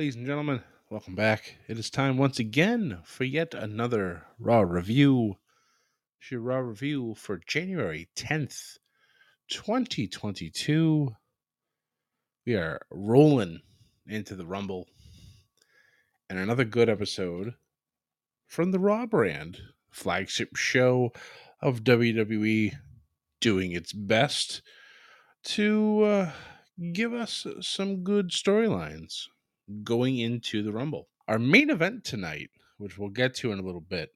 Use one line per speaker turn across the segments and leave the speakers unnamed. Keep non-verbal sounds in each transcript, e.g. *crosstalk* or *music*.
Ladies and gentlemen, welcome back. It is time once again for yet another Raw review. It's your Raw review for January 10th, 2022. We are rolling into the Rumble and another good episode from the Raw brand, flagship show of WWE doing its best to uh, give us some good storylines going into the Rumble. Our main event tonight, which we'll get to in a little bit,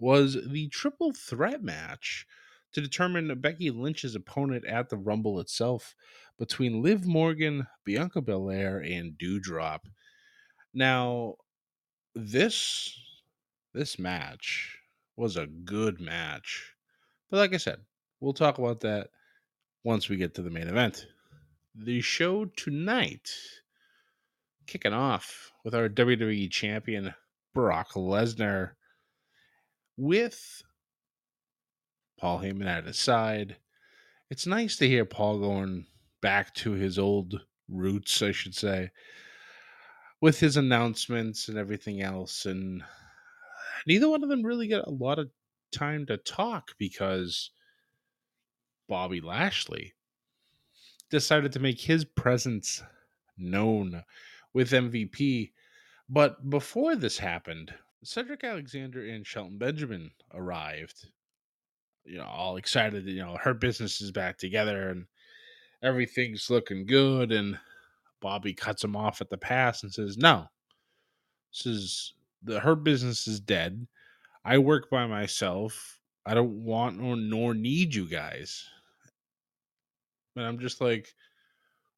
was the triple threat match to determine Becky Lynch's opponent at the Rumble itself between Liv Morgan, Bianca Belair, and Doudrop. Now, this this match was a good match. But like I said, we'll talk about that once we get to the main event. The show tonight kicking off with our WWE champion Brock Lesnar with Paul Heyman at his side. It's nice to hear Paul going back to his old roots, I should say, with his announcements and everything else. And neither one of them really get a lot of time to talk because Bobby Lashley decided to make his presence known with MVP. But before this happened, Cedric Alexander and Shelton Benjamin arrived. You know, all excited. You know, Hurt Business is back together and everything's looking good. And Bobby cuts him off at the pass and says, "No, this is the Hurt Business is dead. I work by myself. I don't want nor, nor need you guys." And I'm just like,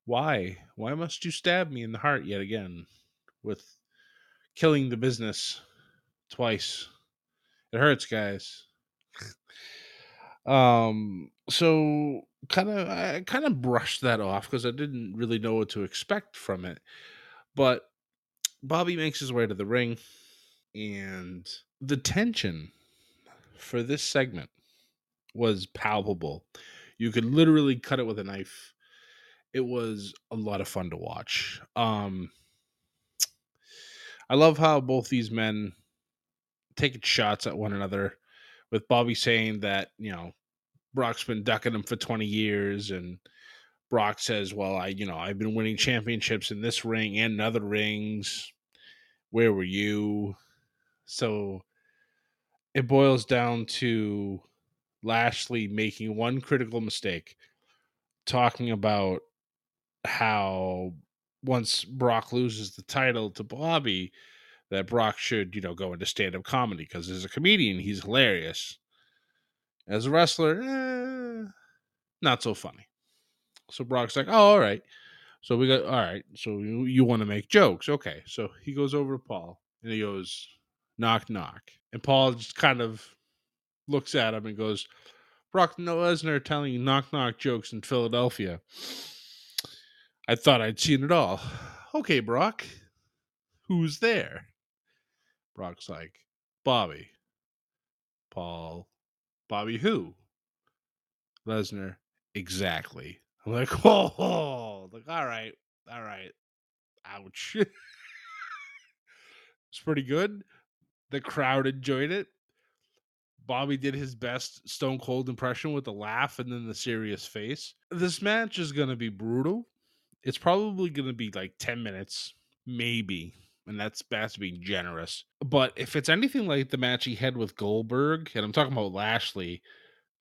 why? Why must you stab me in the heart yet again with killing the business twice? It hurts, guys. *laughs* um so kind of I kind of brushed that off because I didn't really know what to expect from it. But Bobby makes his way to the ring and the tension for this segment was palpable. You could literally cut it with a knife it was a lot of fun to watch. Um, I love how both these men taking shots at one another, with Bobby saying that you know Brock's been ducking him for twenty years, and Brock says, "Well, I you know I've been winning championships in this ring and other rings. Where were you?" So it boils down to Lashley making one critical mistake, talking about how once Brock loses the title to Bobby, that Brock should, you know, go into stand up comedy because as a comedian, he's hilarious. As a wrestler, eh, not so funny. So Brock's like, oh, all right. So we got, all right. So you, you want to make jokes. Okay. So he goes over to Paul and he goes, knock, knock. And Paul just kind of looks at him and goes, Brock Lesnar telling you knock, knock jokes in Philadelphia. I thought I'd seen it all. Okay, Brock. Who's there? Brock's like, Bobby. Paul. Bobby who? Lesnar. Exactly. I'm like, *laughs* whoa, like, all right, all right. Ouch. *laughs* it's pretty good. The crowd enjoyed it. Bobby did his best Stone Cold impression with the laugh and then the serious face. This match is going to be brutal. It's probably going to be like 10 minutes, maybe. And that's that's being generous. But if it's anything like the match he had with Goldberg, and I'm talking about Lashley,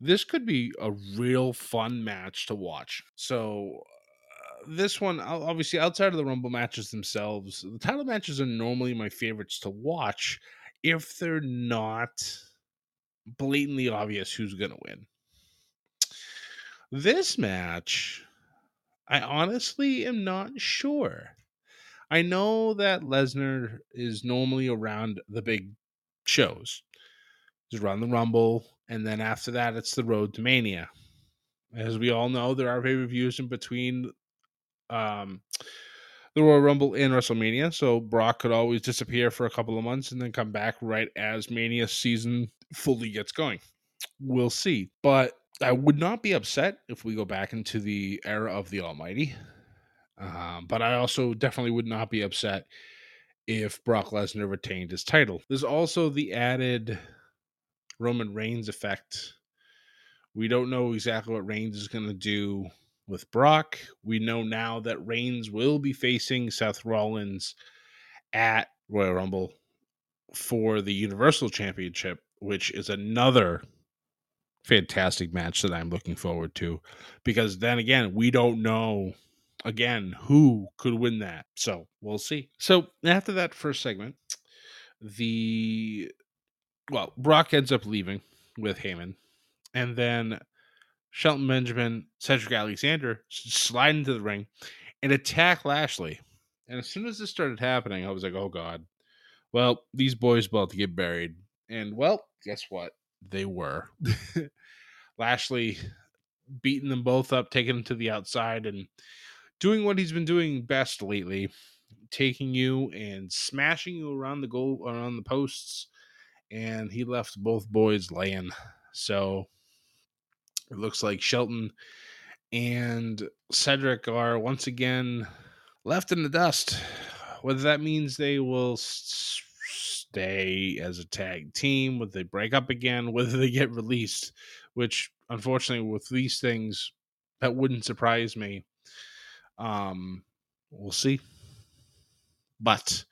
this could be a real fun match to watch. So uh, this one obviously outside of the rumble matches themselves the title matches are normally my favorites to watch if they're not blatantly obvious who's going to win. This match, I honestly am not sure. I know that Lesnar is normally around the big shows. He's around the Rumble, and then after that, it's the Road to Mania. As we all know, there are pay per views in between um, the Royal Rumble and WrestleMania, so Brock could always disappear for a couple of months and then come back right as Mania season fully gets going. We'll see. But I would not be upset if we go back into the era of the Almighty. Um, but I also definitely would not be upset if Brock Lesnar retained his title. There's also the added Roman Reigns effect. We don't know exactly what Reigns is going to do with Brock. We know now that Reigns will be facing Seth Rollins at Royal Rumble for the Universal Championship, which is another fantastic match that I'm looking forward to because then again, we don't know again who could win that. So we'll see. So after that first segment, the well, Brock ends up leaving with Heyman, and then Shelton Benjamin, Cedric Alexander slide into the ring and attack Lashley. And as soon as this started happening, I was like, oh God. Well, these boys about to get buried. And well, guess what? They were. *laughs* Lashley beating them both up, taking them to the outside, and doing what he's been doing best lately, taking you and smashing you around the goal around the posts. And he left both boys laying. So it looks like Shelton and Cedric are once again left in the dust. Whether that means they will stay as a tag team, Would they break up again, *laughs* whether they get released, which unfortunately with these things that wouldn't surprise me. Um we'll see. But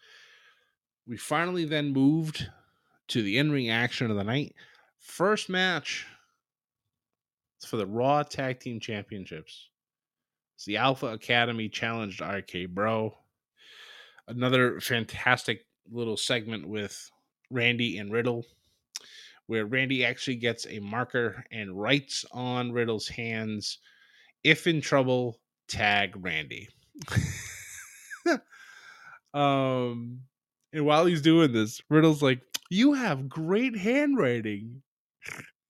we finally then moved to the in-ring action of the night. First match for the Raw Tag Team Championships. It's the Alpha Academy challenged RK Bro. Another fantastic little segment with Randy and Riddle, where Randy actually gets a marker and writes on Riddle's hands, if in trouble, tag Randy. *laughs* um and while he's doing this, Riddle's like, You have great handwriting.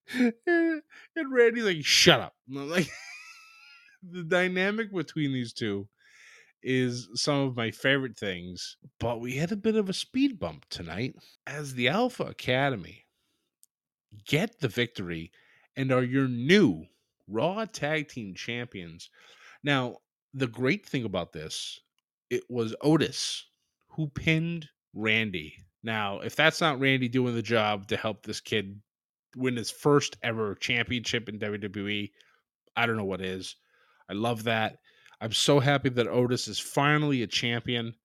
*laughs* and Randy's like, shut up. *laughs* like the dynamic between these two is some of my favorite things. But we had a bit of a speed bump tonight as the Alpha Academy get the victory and are your new Raw Tag Team Champions. Now, the great thing about this, it was Otis who pinned Randy. Now, if that's not Randy doing the job to help this kid win his first ever championship in WWE. I don't know what is. I love that. I'm so happy that Otis is finally a champion.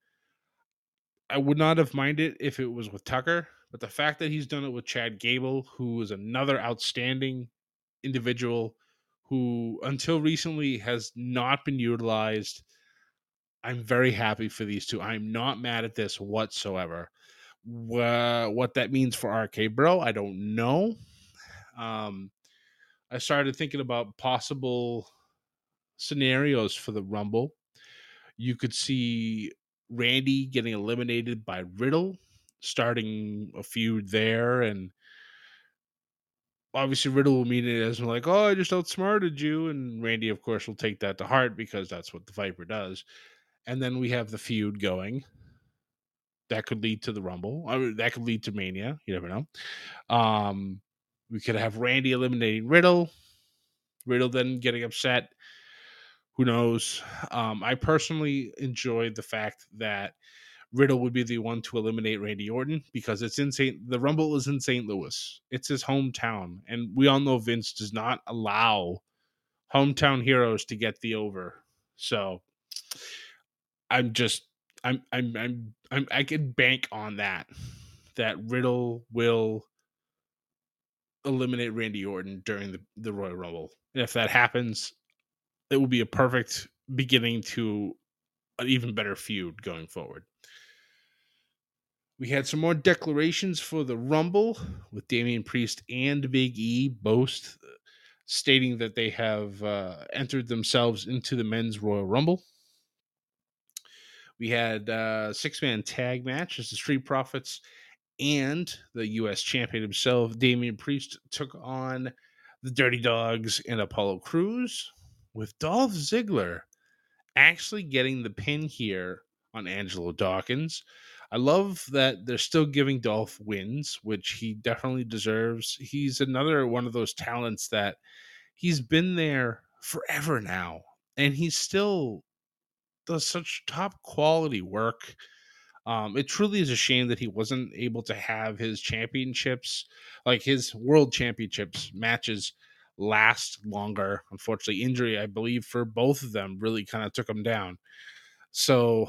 I would not have minded if it was with Tucker, but the fact that he's done it with Chad Gable, who is another outstanding individual who until recently has not been utilized. I'm very happy for these two. I'm not mad at this whatsoever. what that means for RK Bro, I don't know um, I started thinking about possible scenarios for the Rumble. You could see Randy getting eliminated by Riddle, starting a feud there, and obviously Riddle will mean it as like, "Oh, I just outsmarted you," and Randy, of course, will take that to heart because that's what the Viper does. And then we have the feud going. That could lead to the Rumble. I mean, that could lead to Mania. You never know. Um, we could have Randy eliminating Riddle. Riddle then getting upset. Who knows? Um, I personally enjoyed the fact that Riddle would be the one to eliminate Randy Orton because it's in St. The Rumble is in St. Louis. It's his hometown, and we all know Vince does not allow hometown heroes to get the over. So I'm just I'm I'm I'm, I'm I can bank on that that Riddle will eliminate Randy Orton during the, the Royal Rumble. And if that happens, it will be a perfect beginning to an even better feud going forward. We had some more declarations for the Rumble with Damian Priest and Big E both stating that they have uh, entered themselves into the men's Royal Rumble. We had a uh, six man tag match as the Street Profits and the U.S. champion himself, Damian Priest, took on the Dirty Dogs and Apollo Crews, with Dolph Ziggler actually getting the pin here on Angelo Dawkins. I love that they're still giving Dolph wins, which he definitely deserves. He's another one of those talents that he's been there forever now, and he still does such top quality work. Um, it truly is a shame that he wasn't able to have his championships, like his world championships matches, last longer. Unfortunately, injury, I believe, for both of them really kind of took them down. So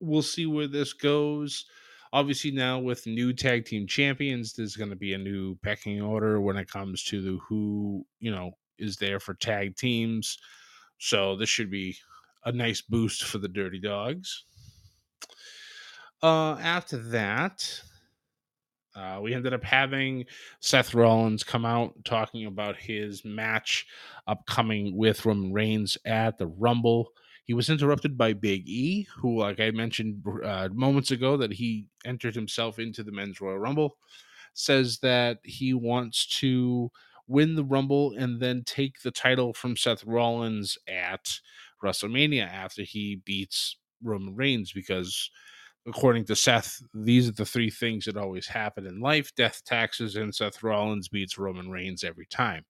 we'll see where this goes. Obviously, now with new tag team champions, there's going to be a new pecking order when it comes to who you know is there for tag teams. So this should be a nice boost for the Dirty Dogs. Uh, after that, uh, we ended up having Seth Rollins come out talking about his match upcoming with Roman Reigns at the Rumble. He was interrupted by Big E, who, like I mentioned uh, moments ago, that he entered himself into the Men's Royal Rumble. Says that he wants to win the Rumble and then take the title from Seth Rollins at WrestleMania after he beats Roman Reigns because according to Seth, these are the three things that always happen in life death, taxes, and Seth Rollins beats Roman Reigns every time.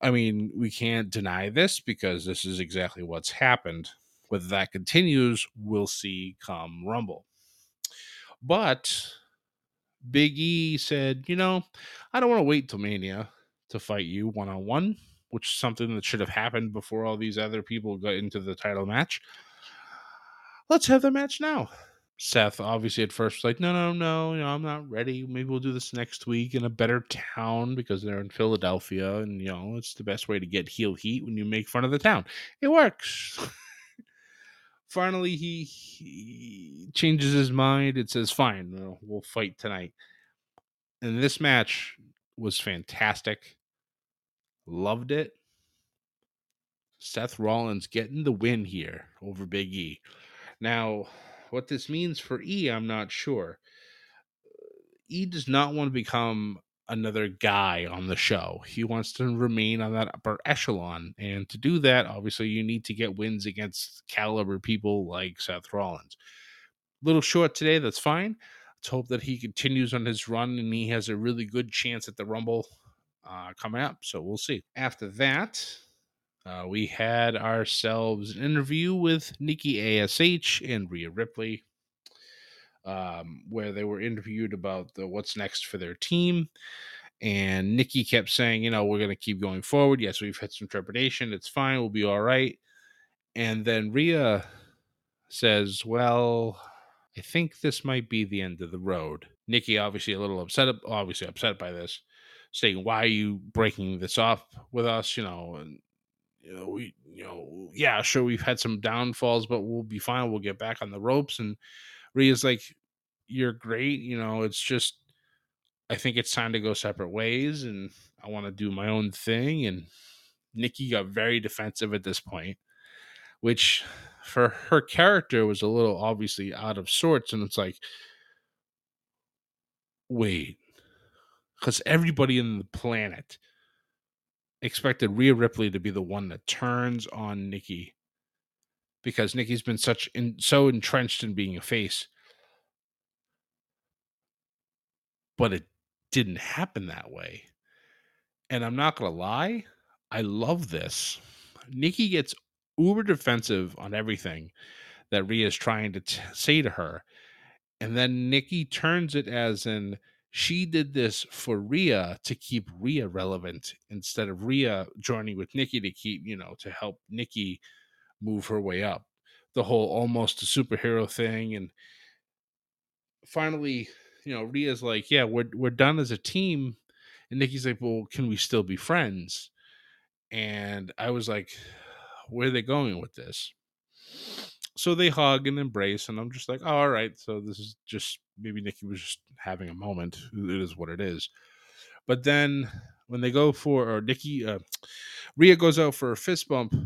I mean, we can't deny this because this is exactly what's happened. Whether that continues, we'll see come Rumble. But Big E said, you know, I don't want to wait till Mania to fight you one on one, which is something that should have happened before all these other people got into the title match let's have the match now. Seth obviously at first was like, no, no, no, you know, I'm not ready. Maybe we'll do this next week in a better town because they're in Philadelphia, and you know, it's the best way to get heel heat when you make fun of the town. It works. *laughs* Finally, he, he, changes his mind. It says, fine, we'll fight tonight. And this match was fantastic. Loved it. Seth Rollins getting the win here over Big E. Now, what this means for E, I'm not sure. E does not want to become another guy on the show. He wants to remain on that upper echelon. And to do that, obviously, you need to get wins against caliber people like Seth Rollins. Little short today, that's fine. Let's hope that he continues on his run and he has a really good chance at the Rumble uh, coming up. So we'll see. After that, uh, we had ourselves an interview with Nikki ASH and Rhea Ripley, um, where they were interviewed about the, what's next for their team. And Nikki kept saying, you know, we're going to keep going forward. Yes, we've had some trepidation. It's fine. We'll be all right. And then Rhea says, well, I think this might be the end of the road. Nikki, obviously a little upset, obviously upset by this, saying, "Why are you breaking this off with us?" You know, and you know, we, you know, yeah, sure, we've had some downfalls, but we'll be fine. We'll get back on the ropes. And Rhea's like, you're great. You know, it's just, I think it's time to go separate ways and I want to do my own thing. And Nikki got very defensive at this point, which for her character was a little obviously out of sorts. And it's like, wait, because everybody in the planet expected Rhea Ripley to be the one that turns on Nikki because Nikki's been such in, so entrenched in being a face. But it didn't happen that way. And I'm not going to lie, I love this. Nikki gets uber defensive on everything that Rhea is trying to t- say to her. And then Nikki turns it as in she did this for Rhea to keep Rhea relevant instead of Rhea joining with Nikki to keep, you know, to help Nikki move her way up. The whole almost a superhero thing. And finally, you know, Rhea's like, Yeah, we're we're done as a team. And Nikki's like, Well, can we still be friends? And I was like, Where are they going with this? So they hug and embrace, and I'm just like, oh, all right. So this is just maybe Nikki was just having a moment. It is what it is. But then when they go for or Nikki, uh, goes out for a fist bump,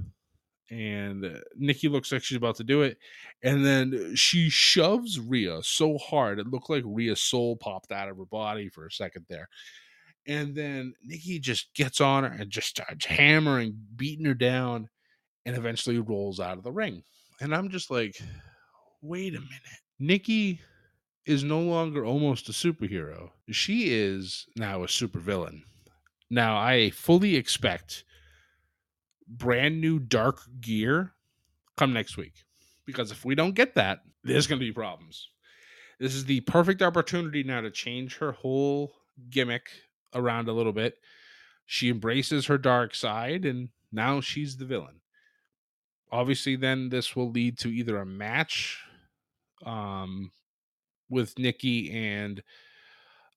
and uh, Nikki looks like she's about to do it, and then she shoves Rhea so hard it looked like Rhea's soul popped out of her body for a second there. And then Nikki just gets on her and just starts hammering, beating her down, and eventually rolls out of the ring. And I'm just like, wait a minute. Nikki is no longer almost a superhero. She is now a supervillain. Now, I fully expect brand new dark gear come next week. Because if we don't get that, there's going to be problems. This is the perfect opportunity now to change her whole gimmick around a little bit. She embraces her dark side, and now she's the villain obviously then this will lead to either a match um with Nikki and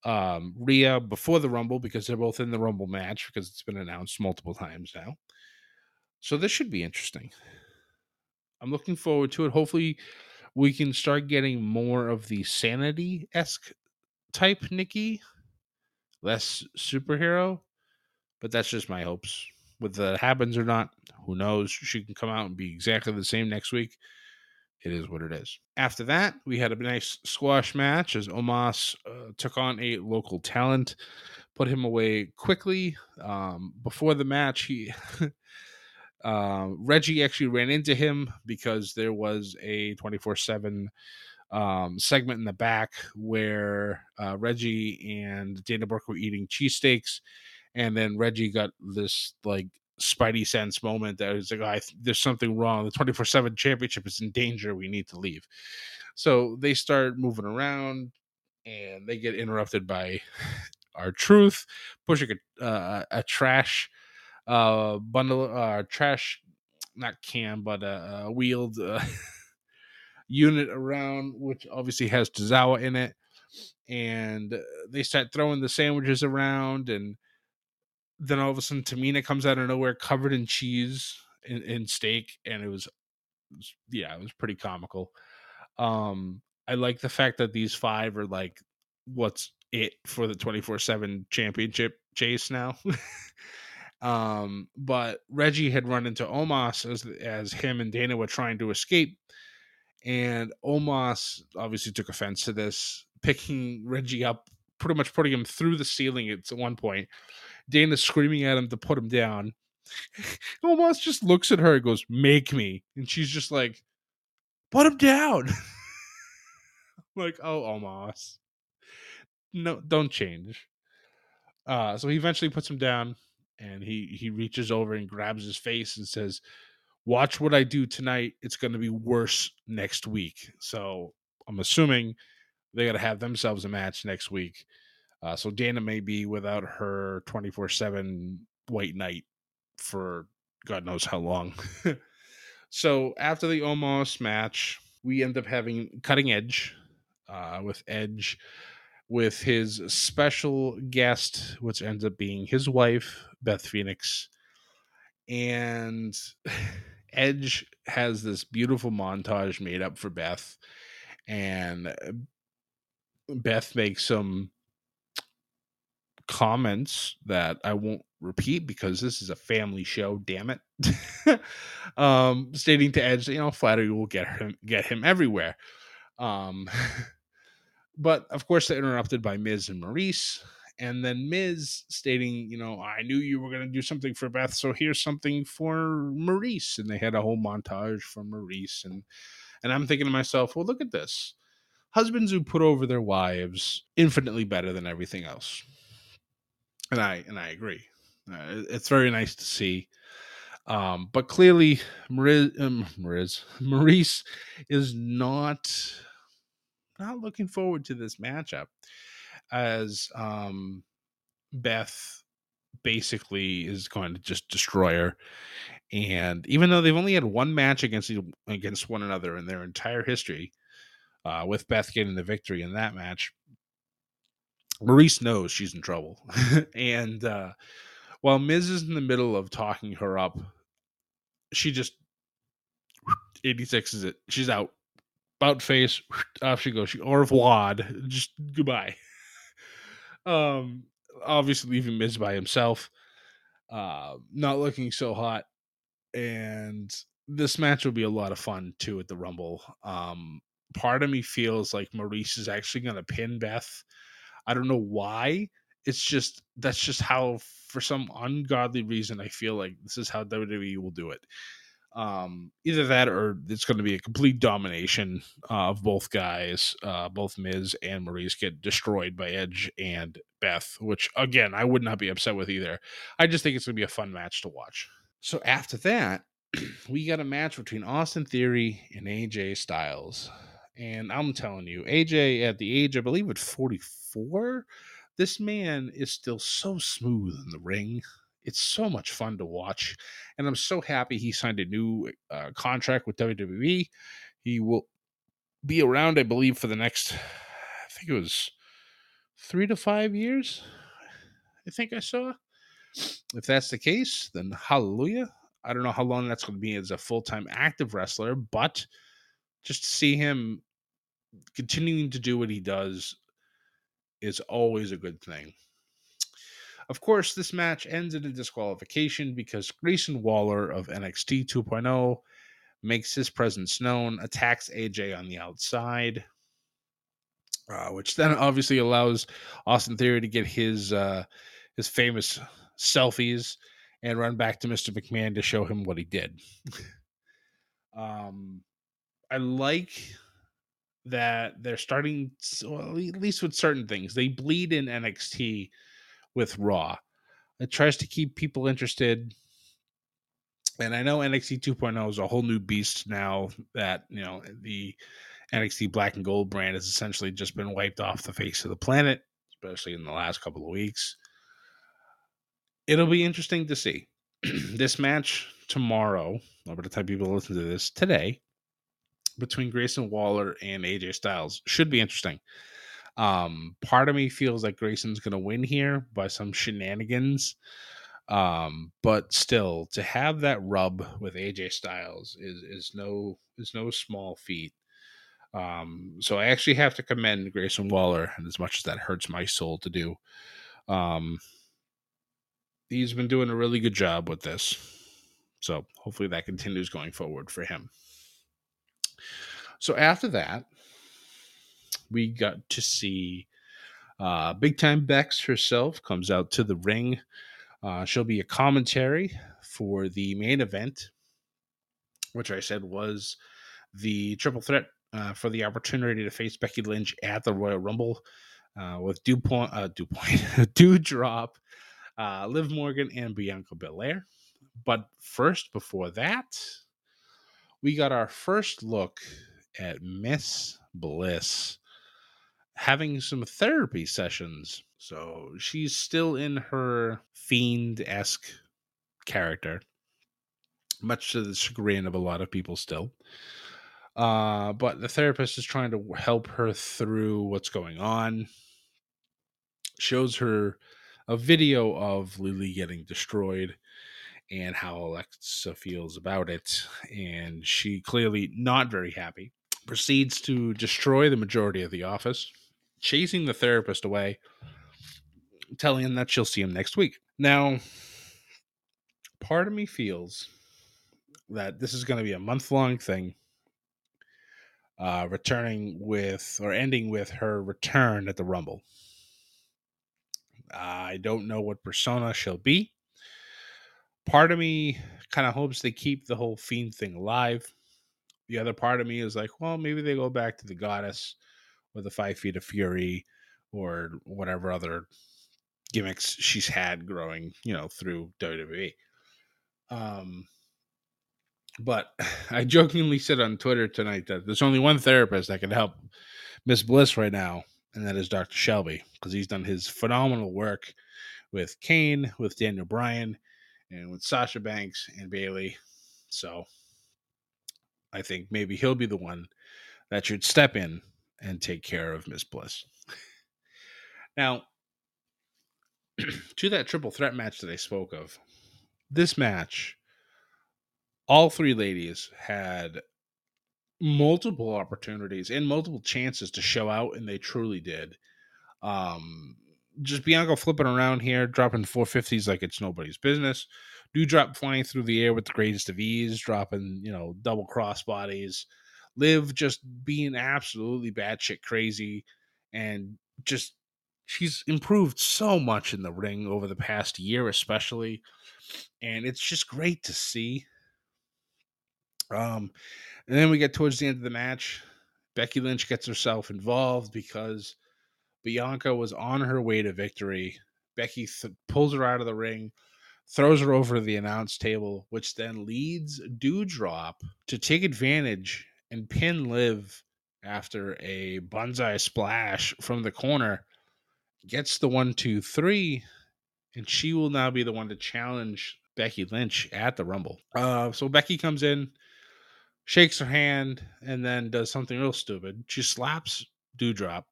um Rhea before the Rumble because they're both in the Rumble match because it's been announced multiple times now. So this should be interesting. I'm looking forward to it. Hopefully we can start getting more of the sanity esque type Nikki, less superhero. But that's just my hopes. Whether that happens or not, who knows? She can come out and be exactly the same next week. It is what it is. After that, we had a nice squash match as Omos uh, took on a local talent, put him away quickly. Um, before the match, he *laughs* uh, Reggie actually ran into him because there was a 24 7 um, segment in the back where uh, Reggie and Dana Brooke were eating cheesesteaks and then Reggie got this like spidey sense moment that was like, oh, th- there's something wrong. The 24 7 championship is in danger. We need to leave. So they start moving around and they get interrupted by *sighs* R-Truth pushing a, uh, a trash uh, bundle, uh, trash, not can, but a, a wheeled uh, *laughs* unit around, which obviously has Tozawa in it. And they start throwing the sandwiches around and then all of a sudden Tamina comes out of nowhere covered in cheese and, and steak, and it was, it was, yeah, it was pretty comical. Um, I like the fact that these five are like what's it for the 24-7 championship chase now. *laughs* um, but Reggie had run into Omos as as him and Dana were trying to escape. And Omos obviously took offense to this, picking Reggie up, pretty much putting him through the ceiling at one point Dana screaming at him to put him down. *laughs* Omos just looks at her and goes, Make me. And she's just like, Put him down. *laughs* like, oh, Omos. No, don't change. Uh, so he eventually puts him down and he he reaches over and grabs his face and says, Watch what I do tonight. It's going to be worse next week. So I'm assuming they got to have themselves a match next week. Uh, so Dana may be without her 24 7 white knight for God knows how long. *laughs* so after the Omos match, we end up having Cutting Edge uh, with Edge with his special guest, which ends up being his wife, Beth Phoenix. And *laughs* Edge has this beautiful montage made up for Beth. And Beth makes some comments that I won't repeat because this is a family show, damn it. *laughs* um, stating to Edge, you know, flattery will get him get him everywhere. Um, *laughs* but of course, they're interrupted by Miz and Maryse, And then Miz stating, you know, I knew you were going to do something for Beth, so here's something for Maryse, And they had a whole montage for Maryse, And, and I'm thinking to myself, well, look at this. Husbands who put over their wives infinitely better than everything else and I and I agree. Uh, it's very nice to see. Um, but clearly, Mariz, um, Mariz, Maryse is not not looking forward to this matchup as um, Beth basically is going to just destroy her. And even though they've only had one match against against one another in their entire history, uh, with Beth getting the victory in that match, Maryse knows she's in trouble. *laughs* and uh, while Miz is in the middle of talking her up, she just 86 is it. She's out. Bout face, off she goes. She au revoir. *laughs* Just goodbye. *laughs* Um, obviously leaving Miz by himself. Uh, not looking so hot. And this match will be a lot of fun too at the Rumble. Um, part of me feels like Maryse is actually going to pin Beth. I don't know why. It's just that's just how, for some ungodly reason, I feel like this is how WWE will do it. Um, either that or it's going to be a complete domination uh, of both guys. Uh, both Miz and Maryse get destroyed by Edge and Beth, which again I would not be upset with either. I just think it's going to be a fun match to watch. So after that, *clears throat* we got a match between Austin Theory and AJ Styles. And I'm telling you, AJ at the age, I believe, at 44, this man is still so smooth in the ring. It's so much fun to watch. And I'm so happy he signed a new uh, contract with WWE. He will be around, I believe, for the next, I think it was three to five years. I think I saw. If that's the case, then hallelujah. I don't know how long that's going to be as a full time active wrestler, but just to see him continuing to do what he does is always a good thing. Of course, this match ends in a disqualification because Grayson Waller of NXT 2.0 makes his presence known, attacks AJ on the outside, uh, which then obviously allows Austin Theory to get his uh, his famous selfies and run back to Mr. McMahon to show him what he did. *laughs* um, I like that they're starting, well, at least with certain things, they bleed in NXT with Raw. It tries to keep people interested. And I know NXT 2.0 is a whole new beast now that, you know, the NXT Black and Gold brand has essentially just been wiped off the face of the planet, especially in the last couple of weeks. It'll be interesting to see. *clears throat* this match tomorrow, or by the time people listen to this today, between Grayson Waller and AJ Styles should be interesting. Um, part of me feels like Grayson's going to win here by some shenanigans. Um, but still, to have that rub with AJ Styles is is no is no small feat. Um, so I actually have to commend Grayson Waller, and as much as that hurts my soul to do, um, he's been doing a really good job with this. So hopefully that continues going forward for him. So after that, we got to see uh, Big Time Bex herself comes out to the ring. Uh, she'll be a commentary for the main event, which I said was the triple threat uh, for the opportunity to face Becky Lynch at the Royal Rumble uh, with DuPont, uh, DuPont, *laughs* Doudrop, uh, Liv Morgan, and Bianca Belair. But first, before that, we got our first look at Miss Bliss having some therapy sessions. So she's still in her fiend esque character, much to the chagrin of a lot of people still. Uh, but the therapist is trying to help her through what's going on. Shows her a video of Lily getting destroyed and how Alexa feels about it. And she clearly not very happy. Proceeds to destroy the majority of the office, chasing the therapist away, telling him that she'll see him next week. Now, part of me feels that this is going to be a month long thing. Uh, returning with or ending with her return at the Rumble. I don't know what persona she'll be part of me kind of hopes they keep the whole fiend thing alive. The other part of me is like, well, maybe they go back to the goddess or the five feet of fury or whatever other gimmicks she's had growing, you know, through WWE. Um, But *laughs* I jokingly said on Twitter tonight that there's only one therapist that can help Miss Bliss right now, and that is Dr. Shelby, because he's done his phenomenal work with Kane, with Daniel Bryan, and with Sasha Banks and Bailey. So I think maybe he'll be the one that should step in and take care of Miss Bliss. Now, *clears throat* to that triple threat match that I spoke of, this match, all three ladies had multiple opportunities and multiple chances to show out, and they truly did. Um, just Bianca flipping around here, dropping 450s like it's nobody's business. Doudrop flying through the air with the greatest of ease, dropping, you know, double cross bodies. Liv just being absolutely batshit crazy and just she's improved so much in the ring over the past year, especially. And it's just great to see. Um, and then we get towards the end of the match. Becky Lynch gets herself involved because Bianca was on her way to victory. Becky th- pulls her out of the ring, throws her over the announce table, which then leads Doudrop to take advantage and pin Liv after a banzai splash from the corner. Gets the one, two, three, and she will now be the one to challenge Becky Lynch at the Rumble. Uh, so Becky comes in, shakes her hand, and then does something real stupid. She slaps Doudrop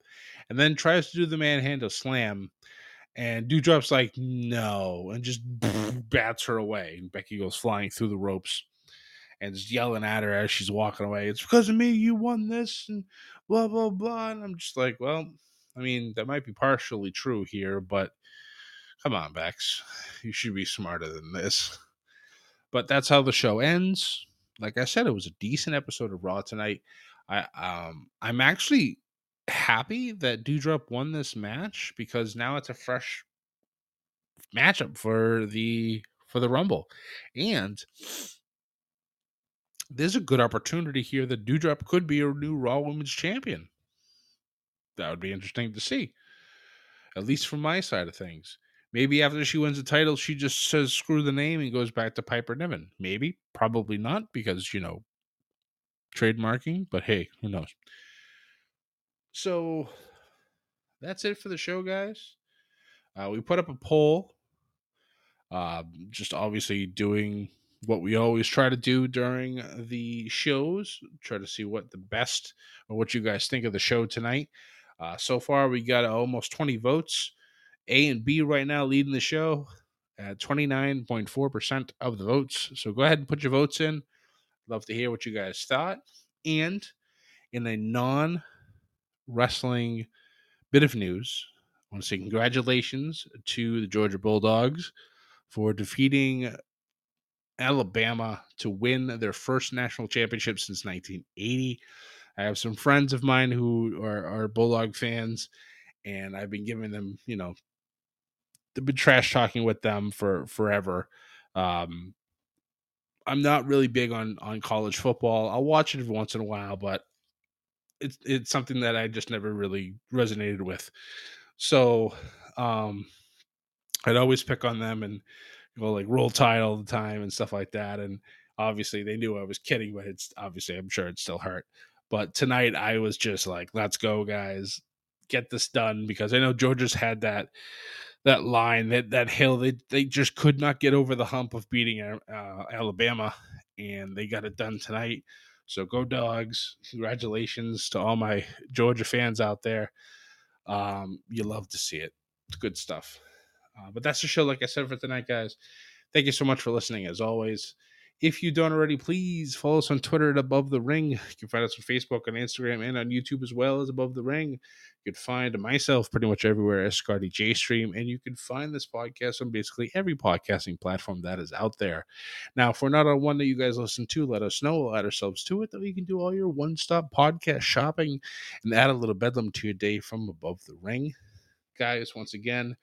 and then tries to do the manhandle slam. And Doudrop's like, no, and just *laughs* bats her away. And Becky goes flying through the ropes and is yelling at her as she's walking away. It's because of me you won this, and blah, blah, blah. And I'm just like, well, I mean, that might be partially true here, but come on, Bex. You should be smarter than this. But that's how the show ends. Like I said, it was a decent episode of Raw tonight. I um I'm actually happy that Doudrop won this match because now it's a fresh matchup for the for the Rumble. And there's a good opportunity here that Doudrop could be a new Raw Women's Champion. That would be interesting to see. At least from my side of things. Maybe after she wins the title, she just says screw the name and goes back to Piper Niven. Maybe, probably not, because you know, trademarking, but hey, who knows? So that's it for the show, guys. Uh, we put up a poll, uh, just obviously doing what we always try to do during the shows, try to see what the best or what you guys think of the show tonight. Uh, so far, we got almost 20 votes. A and B right now leading the show at 29.4% of the votes. So go ahead and put your votes in. Love to hear what you guys thought. And in a non wrestling bit of news, I want to say congratulations to the Georgia Bulldogs for defeating Alabama to win their first national championship since 1980. I have some friends of mine who are, are Bulldog fans, and I've been giving them, you know, they've been trash talking with them for forever. Um, I'm not really big on on college football. I'll watch it every once in a while, but it's it's something that I just never really resonated with. So um, I'd always pick on them and go like roll tide all the time and stuff like that. And obviously they knew I was kidding, but it's obviously I'm sure it still hurt. But tonight I was just like, let's go, guys, get this done because I know Georgia's had that that line that that hill they they just could not get over the hump of beating uh, Alabama, and they got it done tonight. So go dogs! Congratulations to all my *laughs* Georgia fans out there. Um, you love to see it. It's good stuff. Uh, but that's the show, like I said, for tonight, guys. Thank you so much for listening, as always. If you don't already, please follow us on Twitter at Above the Ring. You can find us on Facebook, on Instagram, and on YouTube as well as Above the Ring. You can find myself pretty much everywhere as Scotty J Stream, and you can find this podcast on basically every podcasting platform that is out there. Now, if we're not on one that you guys listen to, let us know. We'll add ourselves to it, that we can do all your one stop podcast shopping and add a little bedlam to your day from Above the Ring. Guys, once again,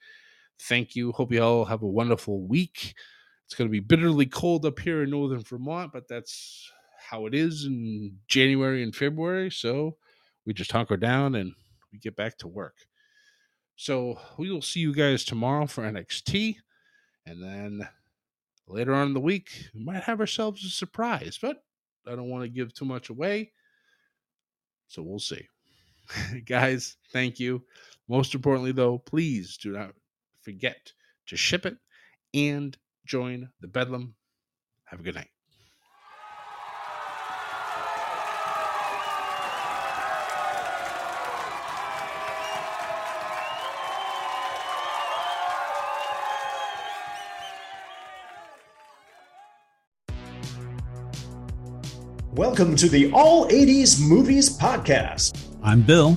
thank you. Hope you all have a wonderful week. It's going to be bitterly cold up here in northern Vermont, but that's how it is in January and February. So we just hunker down and we get back to work. So we will see you guys tomorrow for NXT. And then later on in the week, we might have ourselves a surprise, but I don't want to give too much away. So we'll see. *laughs* Guys, thank you. Most importantly, though, please do not forget to ship it and join the Bedlam. Have a good night.
Welcome to the All 80s Movies Podcast.
I'm Bill.